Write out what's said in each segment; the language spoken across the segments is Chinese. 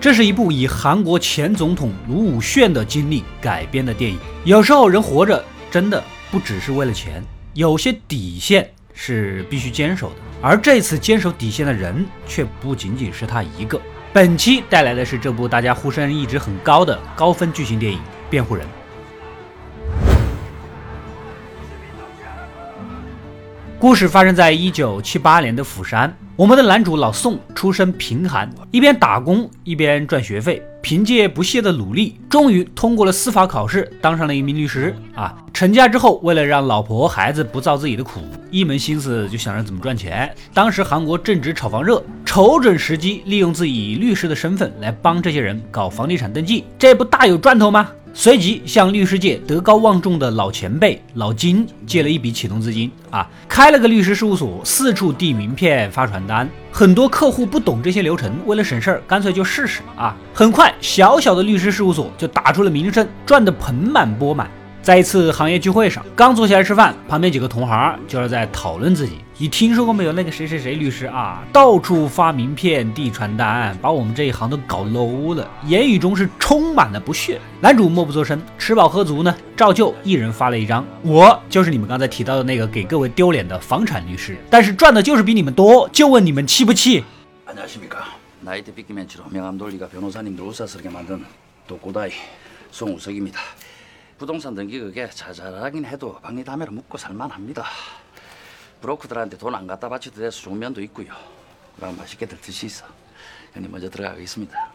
这是一部以韩国前总统卢武铉的经历改编的电影。有时候人活着真的不只是为了钱，有些底线是必须坚守的。而这次坚守底线的人却不仅仅是他一个。本期带来的是这部大家呼声一直很高的高分剧情电影《辩护人》。故事发生在一九七八年的釜山。我们的男主老宋出身贫寒，一边打工一边赚学费，凭借不懈的努力，终于通过了司法考试，当上了一名律师。啊，成家之后，为了让老婆孩子不遭自己的苦，一门心思就想着怎么赚钱。当时韩国正值炒房热，瞅准时机，利用自己律师的身份来帮这些人搞房地产登记，这不大有赚头吗？随即向律师界德高望重的老前辈老金借了一笔启动资金啊，开了个律师事务所，四处递名片、发传单。很多客户不懂这些流程，为了省事儿，干脆就试试啊。很快，小小的律师事务所就打出了名声，赚得盆满钵满。在一次行业聚会上，刚坐下来吃饭，旁边几个同行就是在讨论自己。你听说过没有？那个谁谁谁律师啊，到处发名片、递传单，把我们这一行都搞 low 了，言语中是充满了不屑。男主默不作声，吃饱喝足呢，照旧一人发了一张。我就是你们刚才提到的那个给各位丢脸的房产律师，但是赚的就是比你们多，就问你们气不气？안녕하십니까나이테비키멘치로명함돌리가변호사님들우스스럽게만든도고다이송우석입니다 부동산 등기 그게 자잘하긴 해도 박리담회로 묵고 살만합니다. 브로커들한테 돈 안 갖다 바쳐도 돼서 좋은 면도 있고요. 그럼 맛있게들 드시소. 형님 먼저 들어가겠습니다.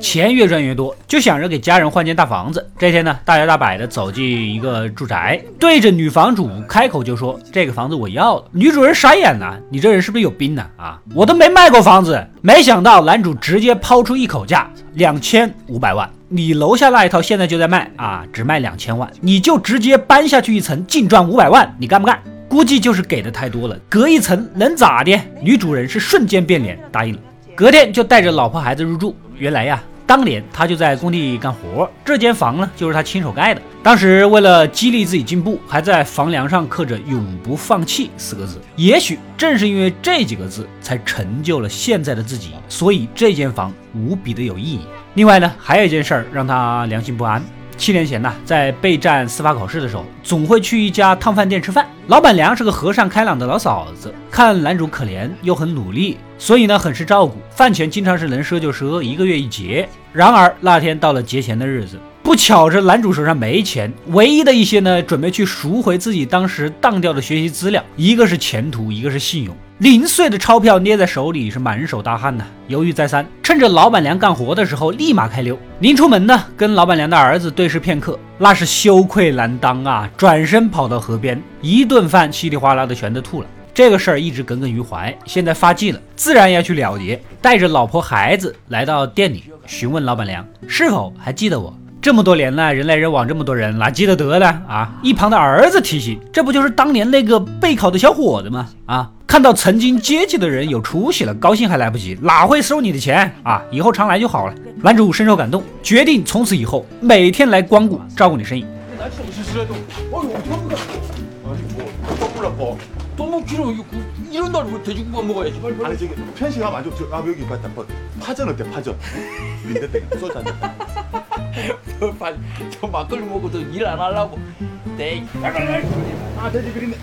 钱越赚越多，就想着给家人换间大房子。这天呢，大摇大摆的走进一个住宅，对着女房主开口就说：“这个房子我要了。”女主人傻眼了：“你这人是不是有病呢？啊，我都没卖过房子。”没想到男主直接抛出一口价：两千五百万。 你楼下那一套现在就在卖啊，只卖两千万，你就直接搬下去一层，净赚五百万，你干不干？估计就是给的太多了，隔一层能咋的？女主人是瞬间变脸，答应了。隔天就带着老婆孩子入住。原来呀。当年他就在工地干活，这间房呢就是他亲手盖的。当时为了激励自己进步，还在房梁上刻着“永不放弃”四个字。也许正是因为这几个字，才成就了现在的自己。所以这间房无比的有意义。另外呢，还有一件事儿让他良心不安。七年前呢，在备战司法考试的时候，总会去一家烫饭店吃饭。老板娘是个和善开朗的老嫂子，看男主可怜又很努力，所以呢很是照顾。饭钱经常是能赊就赊，一个月一结。然而那天到了结钱的日子，不巧这男主手上没钱，唯一的一些呢，准备去赎回自己当时当掉的学习资料，一个是前途，一个是信用。零碎的钞票捏在手里是满手大汗呐，犹豫再三，趁着老板娘干活的时候立马开溜。临出门呢，跟老板娘的儿子对视片刻，那是羞愧难当啊！转身跑到河边，一顿饭稀里哗啦的全都吐了。这个事儿一直耿耿于怀，现在发迹了，自然要去了结。带着老婆孩子来到店里，询问老板娘是否还记得我。这么多年了，人来人往，这么多人，哪记得得呢？啊！一旁的儿子提醒：“这不就是当年那个备考的小伙子吗？啊！看到曾经接济的人有出息了，高兴还来不及，哪会收你的钱啊？以后常来就好了。”男主深受感动，决定从此以后每天来光顾，照顾你生意。너무 길어. 이거 이런 날뭐 돼지국밥 먹어야지. 빨리, 빨리. 아니 저기 편식하면 안 좋죠. 아 여기 봤다. 뭐, 파전 어때? 파전. 민대땡 소주 한 잔. 저 막걸리 먹고도 일 안 하려고. 네. 아 돼지 그리네.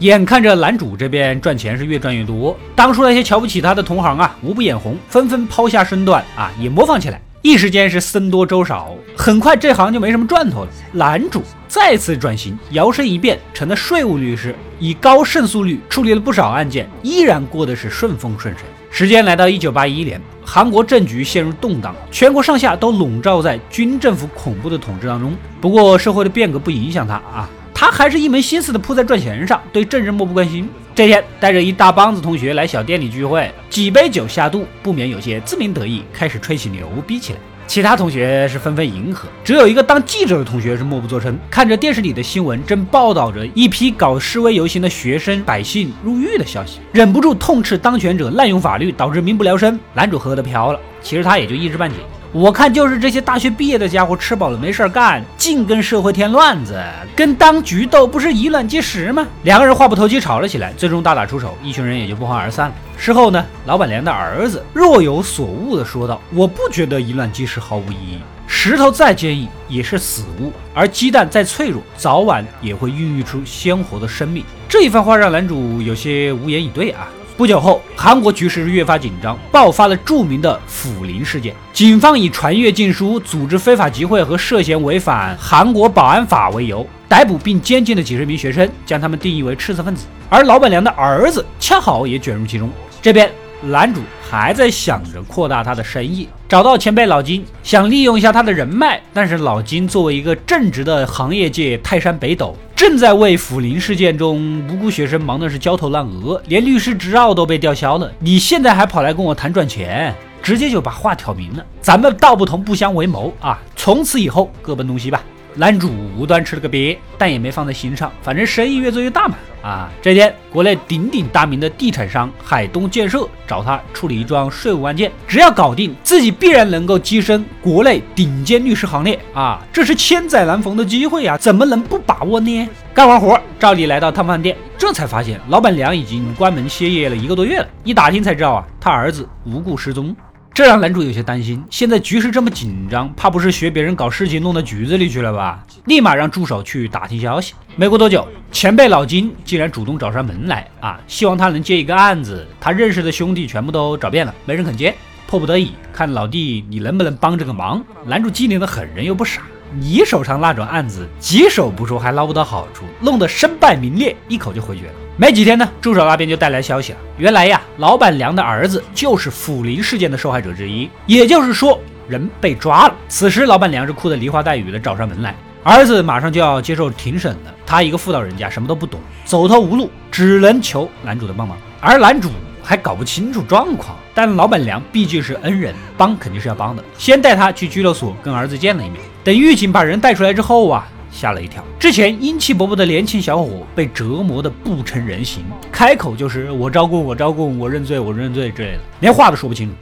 眼看着男主这边赚钱是越赚越多，当初那些瞧不起他的同行啊，无不眼红，纷纷抛下身段啊，也模仿起来。一时间是僧多粥少，很快这行就没什么赚头了。男主再次转型，摇身一变成了税务律师，以高胜诉率处理了不少案件，依然过得是顺风顺水。 时间来到一九八一年，韩国政局陷入动荡，全国上下都笼罩在军政府恐怖的统治当中。不过社会的变革不影响他啊。他还是一门心思的扑在赚钱上，对政治漠不关心。这天带着一大帮子同学来小店里聚会，几杯酒下肚，不免有些自鸣得意，开始吹起牛逼起来。其他同学是纷纷迎合，只有一个当记者的同学是默不作声，看着电视里的新闻，正报道着一批搞示威游行的学生百姓入狱的消息，忍不住痛斥当权者滥用法律，导致民不聊生。男主喝的飘了，其实他也就一知半解。我看就是这些大学毕业的家伙吃饱了没事干，净跟社会添乱子，跟当局斗不是以卵击石吗？两个人话不投机吵了起来，最终大打出手，一群人也就不欢而散了。事后呢，老板娘的儿子若有所悟地说道：“我不觉得以卵击石毫无意义，石头再坚硬也是死物，而鸡蛋再脆弱，早晚也会孕育出鲜活的生命。”这一番话让男主有些无言以对啊。不久后，韩国局势越发紧张，爆发了著名的抚林事件。警方以传阅禁书、组织非法集会和涉嫌违反韩国保安法为由，逮捕并监禁了几十名学生，将他们定义为赤色分子。而老板娘的儿子恰好也卷入其中。这边。男主还在想着扩大他的生意，找到前辈老金，想利用一下他的人脉。但是老金作为一个正直的行业界泰山北斗，正在为抚林事件中无辜学生忙的是焦头烂额，连律师执照都被吊销了。你现在还跑来跟我谈赚钱，直接就把话挑明了，咱们道不同不相为谋啊！从此以后各奔东西吧。男主无端吃了个瘪，但也没放在心上，反正生意越做越大嘛。啊，这天，国内鼎鼎大名的地产商海东建设找他处理一桩税务案件，只要搞定，自己必然能够跻身国内顶尖律师行列啊！这是千载难逢的机会呀，怎么能不把握呢？干完活，照例来到汤饭店，这才发现老板娘已经关门歇业了一个多月了。一打听才知道啊，他儿子无故失踪。这让男主有些担心，现在局势这么紧张，怕不是学别人搞事情弄到局子里去了吧？立马让助手去打听消息。没过多久，前辈老金竟然主动找上门来啊，希望他能接一个案子。他认识的兄弟全部都找遍了，没人肯接。迫不得已，看老弟你能不能帮这个忙？男主机灵的很，人又不傻，你手上那种案子棘手不说，还捞不到好处，弄得身败名裂，一口就回绝了。没几天呢，助手那边就带来消息了。原来呀，老板娘的儿子就是抚林事件的受害者之一，也就是说，人被抓了。此时，老板娘是哭得梨花带雨的找上门来。儿子马上就要接受庭审了，他一个妇道人家，什么都不懂，走投无路，只能求男主的帮忙。而男主还搞不清楚状况，但老板娘毕竟是恩人，帮肯定是要帮的。先带他去拘留所跟儿子见了一面。等狱警把人带出来之后啊。吓了一跳，之前英气勃勃的年轻小伙被折磨的不成人形，开口就是我招供，我招供，我认罪，我认罪之类的，连话都说不清楚。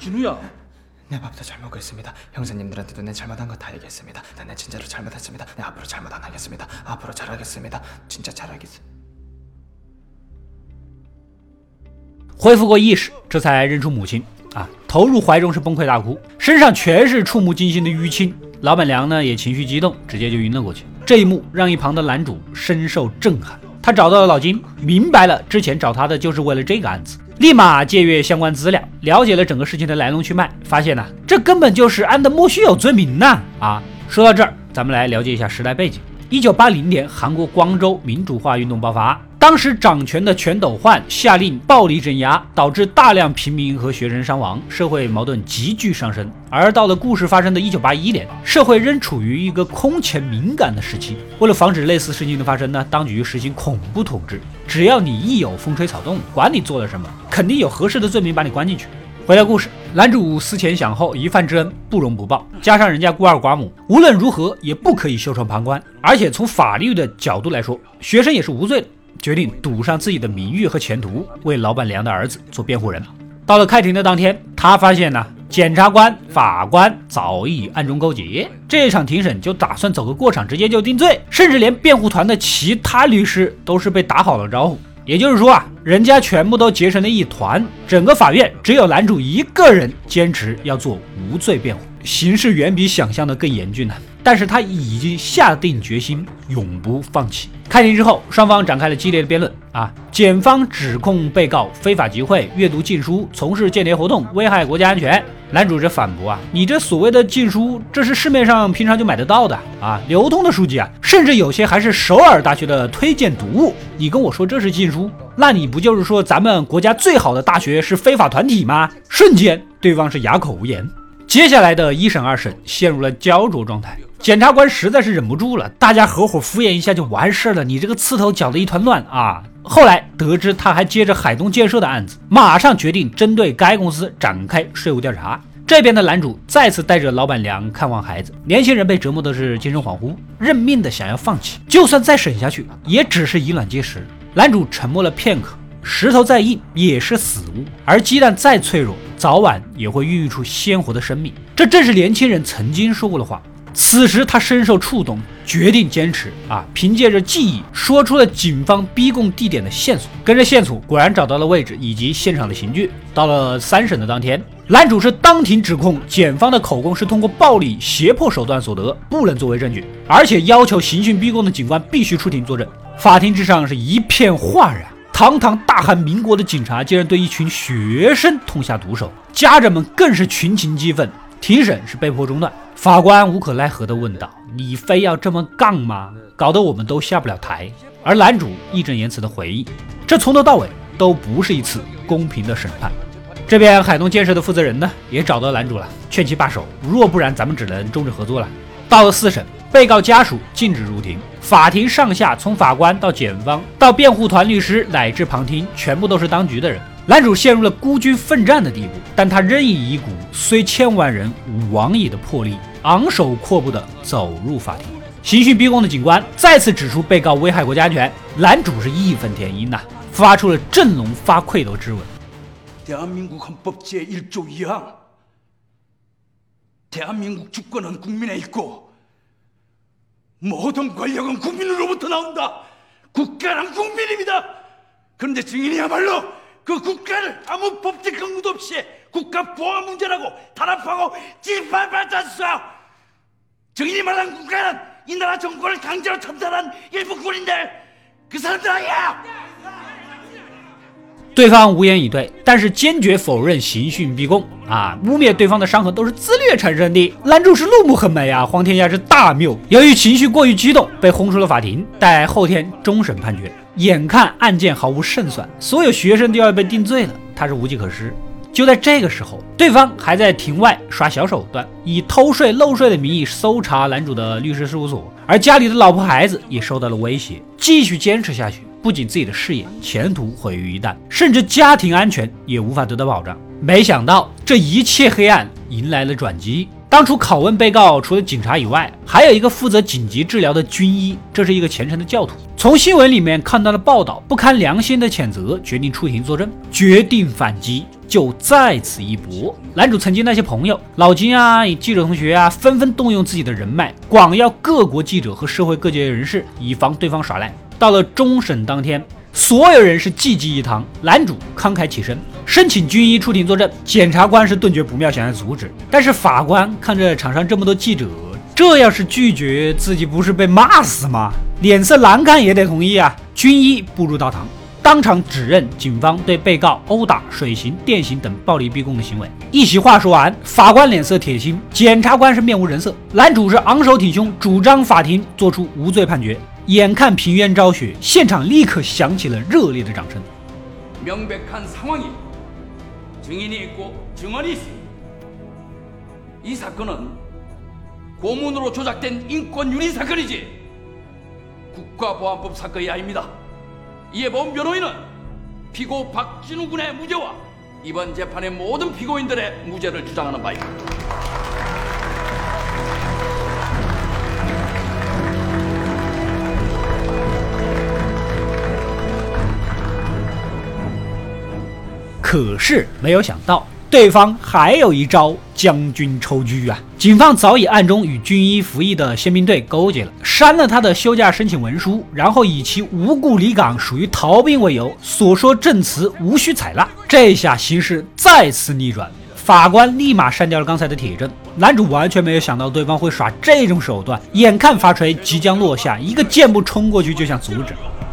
진우야내밥도잘먹고있습니다형사님들한테도내잘못한거다얘기했습니다난내진짜로잘못했습니다내앞으로잘못안하겠습니다앞으로잘하겠습니다진짜잘하겠습恢复过意识，这才认出母亲啊， 投入怀中是崩溃大哭，身上全是触目惊心的淤青。老板娘呢也情绪激动，直接就晕了过去。这一幕让一旁的男主深受震撼。他找到了老金，明白了之前找他的就是为了这个案子，立马借阅相关资料，了解了整个事情的来龙去脉，发现呢，这根本就是安德莫须有罪名呐！啊，说到这儿，咱们来了解一下时代背景。一九八零年，韩国光州民主化运动爆发，当时掌权的全斗焕下令暴力镇压，导致大量平民和学生伤亡，社会矛盾急剧上升。而到了故事发生的一九八一年，社会仍处于一个空前敏感的时期。为了防止类似事情的发生呢，当局实行恐怖统治，只要你一有风吹草动，管你做了什么，肯定有合适的罪名把你关进去。回到故事，男主思前想后，一饭之恩不容不报。加上人家孤儿寡母，无论如何也不可以袖手旁观。而且从法律的角度来说，学生也是无罪的。决定赌上自己的名誉和前途，为老板娘的儿子做辩护人。到了开庭的当天，他发现呢，检察官、法官早已暗中勾结。这场庭审就打算走个过场，直接就定罪，甚至连辩护团的其他律师都是被打好了招呼。也就是说啊，人家全部都结成了一团，整个法院只有男主一个人坚持要做无罪辩护，形势远比想象的更严峻呢。但是他已经下定决心，永不放弃。开庭之后，双方展开了激烈的辩论啊！检方指控被告非法集会、阅读禁书、从事间谍活动，危害国家安全。男主这反驳啊，你这所谓的禁书，这是市面上平常就买得到的啊，流通的书籍啊，甚至有些还是首尔大学的推荐读物。你跟我说这是禁书，那你不就是说咱们国家最好的大学是非法团体吗？瞬间，对方是哑口无言。接下来的一审、二审陷入了焦灼状态。检察官实在是忍不住了，大家合伙敷衍一下就完事儿了。你这个刺头搅得一团乱啊！后来得知他还接着海东建设的案子，马上决定针对该公司展开税务调查。这边的男主再次带着老板娘看望孩子，年轻人被折磨的是精神恍惚，认命的想要放弃，就算再审下去，也只是以卵击石。男主沉默了片刻，石头再硬也是死物，而鸡蛋再脆弱，早晚也会孕育出鲜活的生命。这正是年轻人曾经说过的话。此时他深受触动，决定坚持啊！凭借着记忆，说出了警方逼供地点的线索。跟着线索，果然找到了位置以及现场的刑具。到了三审的当天，男主是当庭指控检方的口供是通过暴力胁迫手段所得，不能作为证据，而且要求刑讯逼供的警官必须出庭作证。法庭之上是一片哗然，堂堂大韩民国的警察竟然对一群学生痛下毒手，家长们更是群情激愤。庭审是被迫中断，法官无可奈何地问道：“你非要这么杠吗？搞得我们都下不了台。”而男主义正言辞地回应：“这从头到尾都不是一次公平的审判。”这边海东建设的负责人呢，也找到男主了，劝其罢手，若不然咱们只能终止合作了。到了四审，被告家属禁止入庭，法庭上下从法官到检方到辩护团律师乃至旁听，全部都是当局的人。男主陷入了孤军奋战的地步，但他仍以一股虽千万人吾往矣的魄力，昂首阔步地走入法庭。刑讯逼供的警官再次指出被告危害国家安全，男主是义愤填膺呐，发出了振聋发聩的质问：“대한민국헌법제일조이항대한민국주권은국민에있고모든권력은국민으로부터나온 다. 국가는국민입니 다. 그런데증인이야말로 대한민국헌법제일조이항대한민국주권은국민에있고모든권력은국민으로부터나온다국가는국민입니다그런데증인이야말로그국가를아무법적근거도없이국가보안문제라고탄압하고질판받았어증인이말한국가는이나라정권을강제로참탈한일부군인들그사람들아니야对方无言以对，但是坚决否认刑讯逼供啊！污蔑对方的伤痕都是自虐产生的。男主是怒目横眉啊！黄天亚是大谬，由于情绪过于激动，被轰出了法庭，待后天终审判决。 眼看案件毫无胜算，所有学生都要被定罪了，他是无计可施。就在这个时候，对方还在庭外耍小手段，以偷税漏税的名义搜查男主的律师事务所，而家里的老婆孩子也受到了威胁。继续坚持下去，不仅自己的事业前途毁于一旦，甚至家庭安全也无法得到保障。没想到这一切黑暗迎来了转机。当初拷问被告，除了警察以外，还有一个负责紧急治疗的军医，这是一个虔诚的教徒。从新闻里面看到了报道，不堪良心的谴责，决定出庭作证，决定反击，就在此一搏。男主曾经那些朋友，老金啊，记者同学啊，纷纷动用自己的人脉，广邀各国记者和社会各界人士，以防对方耍赖。到了终审当天。所有人是济济一堂，男主慷慨起身，申请军医出庭作证。检察官是顿觉不妙，想要阻止，但是法官看着场上这么多记者，这要是拒绝，自己不是被骂死吗？脸色难看也得同意啊！军医步入道堂，当场指认警方对被告殴打、水刑、电刑等暴力逼供的行为。一席话说完，法官脸色铁青，检察官是面无人色，男主是昂首挺胸，主张法庭作出无罪判决。眼看平冤昭雪，现场立刻响起了热烈的掌声。 명백한상황이증인이 있고 증언이 있습니다 이 사건은 고문으로 조작된 인권유린 사건이지 국가보안법 사건이 아닙니다 이에 본 변호인은 피고 박진우 군의 무죄와 이번 재판의 모든 피고인들의 무죄를 주장하는 바입니다 可是没有想到，对方还有一招将军抽车啊！警方早已暗中与军医服役的宪兵队勾结了，删了他的休假申请文书，然后以其无故离岗、属于逃兵为由，所说证词无需采纳。这下形势再次逆转，法官立马删掉了刚才的铁证。男主完全没有想到对方会耍这种手段，眼看法锤即将落下，一个箭步冲过去就想阻止。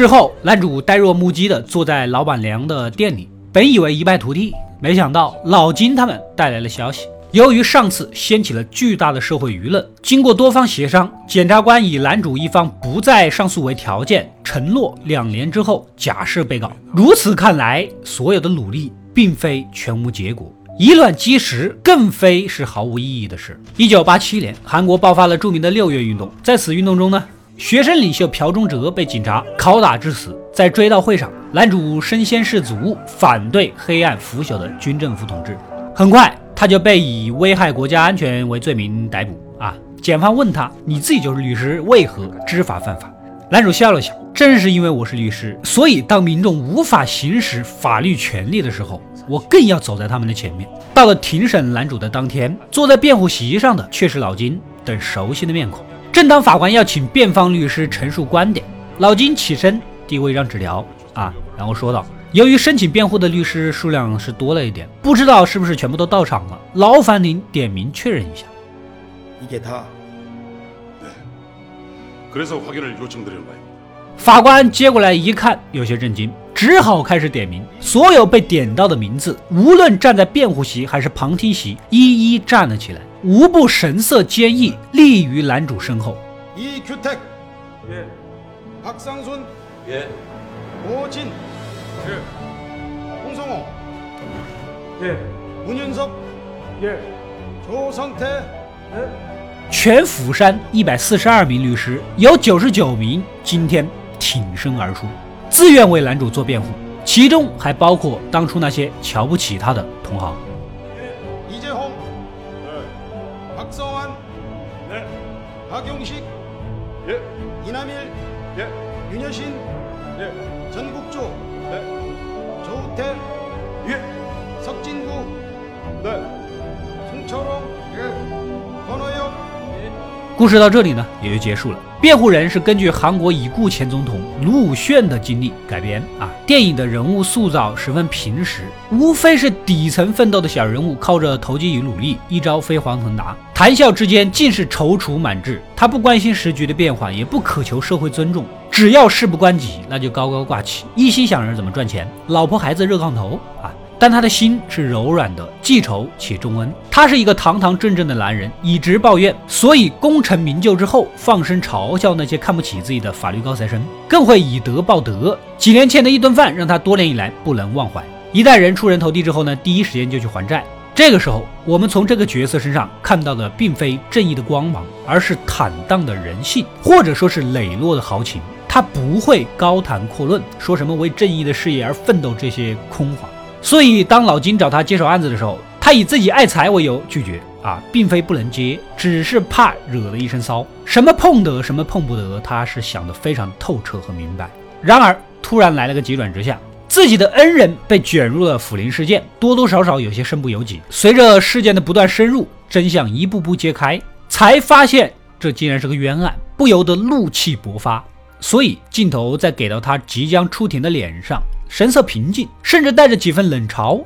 事后，男主呆若木鸡的坐在老板娘的店里，本以为一败涂地，没想到老金他们带来了消息。由于上次掀起了巨大的社会舆论，经过多方协商，检察官以男主一方不再上诉为条件，承诺两年之后假释被告。如此看来，所有的努力并非全无结果，以卵击石更非是毫无意义的事。一九八七年，韩国爆发了著名的六月运动，在此运动中呢，学生领袖朴忠哲被警察拷打致死。在追悼会上，男主身先士卒，反对黑暗腐朽的军政府统治。很快。他就被以危害国家安全为罪名逮捕啊！检方问他：“你自己就是律师，为何知法犯法？”男主笑了笑：“正是因为我是律师，所以当民众无法行使法律权利的时候，我更要走在他们的前面。”到了庭审男主的当天，坐在辩护席上的却是老金等熟悉的面孔。正当法官要请辩方律师陈述观点，老金起身递过一张纸条啊，然后说道。由于申请辩护的律师数量是多了一点，不知道是不是全部都到场了。劳烦您点名确认一下。你给他法官接过来一看，有些震惊，只好开始点名。所有被点到的名字，无论站在辩护席还是旁听席，一一站了起来，无不神色坚毅，立于男主身后。이규 택， 예， 박상 순， 예， 郭靖。예. 홍성호. 예. 문윤석. 예. 조성태. 예. 全釜山一百四十二名律师，有九十九名今天挺身而出，自愿为男主做辩护，其中还包括当初那些瞧不起他的同行。 박성환. 네. 박용식. 예. 이남일. 예. 윤여신. 예. 전국조. 故事到这里呢，也就结束了。辩护人是根据韩国已故前总统卢武铉的经历改编啊。电影的人物塑造十分平实，无非是底层奋斗的小人物，靠着投机与努力，一朝飞黄腾达，谈笑之间尽是踌躇满志。他不关心时局的变化，也不渴求社会尊重。只要事不关己，那就高高挂起，一心想着怎么赚钱，老婆孩子热炕头！但他的心是柔软的，记仇且重恩。他是一个堂堂正正的男人，以直报怨，所以功成名就之后，放声嘲笑那些看不起自己的法律高材生，更会以德报德。几年前的一顿饭，让他多年以来不能忘怀。一代人出人头地之后呢，第一时间就去还债。这个时候，我们从这个角色身上看到的，并非正义的光芒，而是坦荡的人性，或者说是磊落的豪情。他不会高谈阔论，说什么为正义的事业而奋斗这些空话。所以，当老金找他接手案子的时候，他以自己爱财为由拒绝啊，并非不能接，只是怕惹了一身骚。什么碰得，什么碰不得，他是想得非常透彻和明白。然而，突然来了个急转直下，自己的恩人被卷入了腐林事件，多多少少有些身不由己。随着事件的不断深入，真相一步步揭开，才发现这竟然是个冤案，不由得怒气勃发。所以镜头在给到他即将出庭的脸上，神色平静，甚至带着几分冷嘲。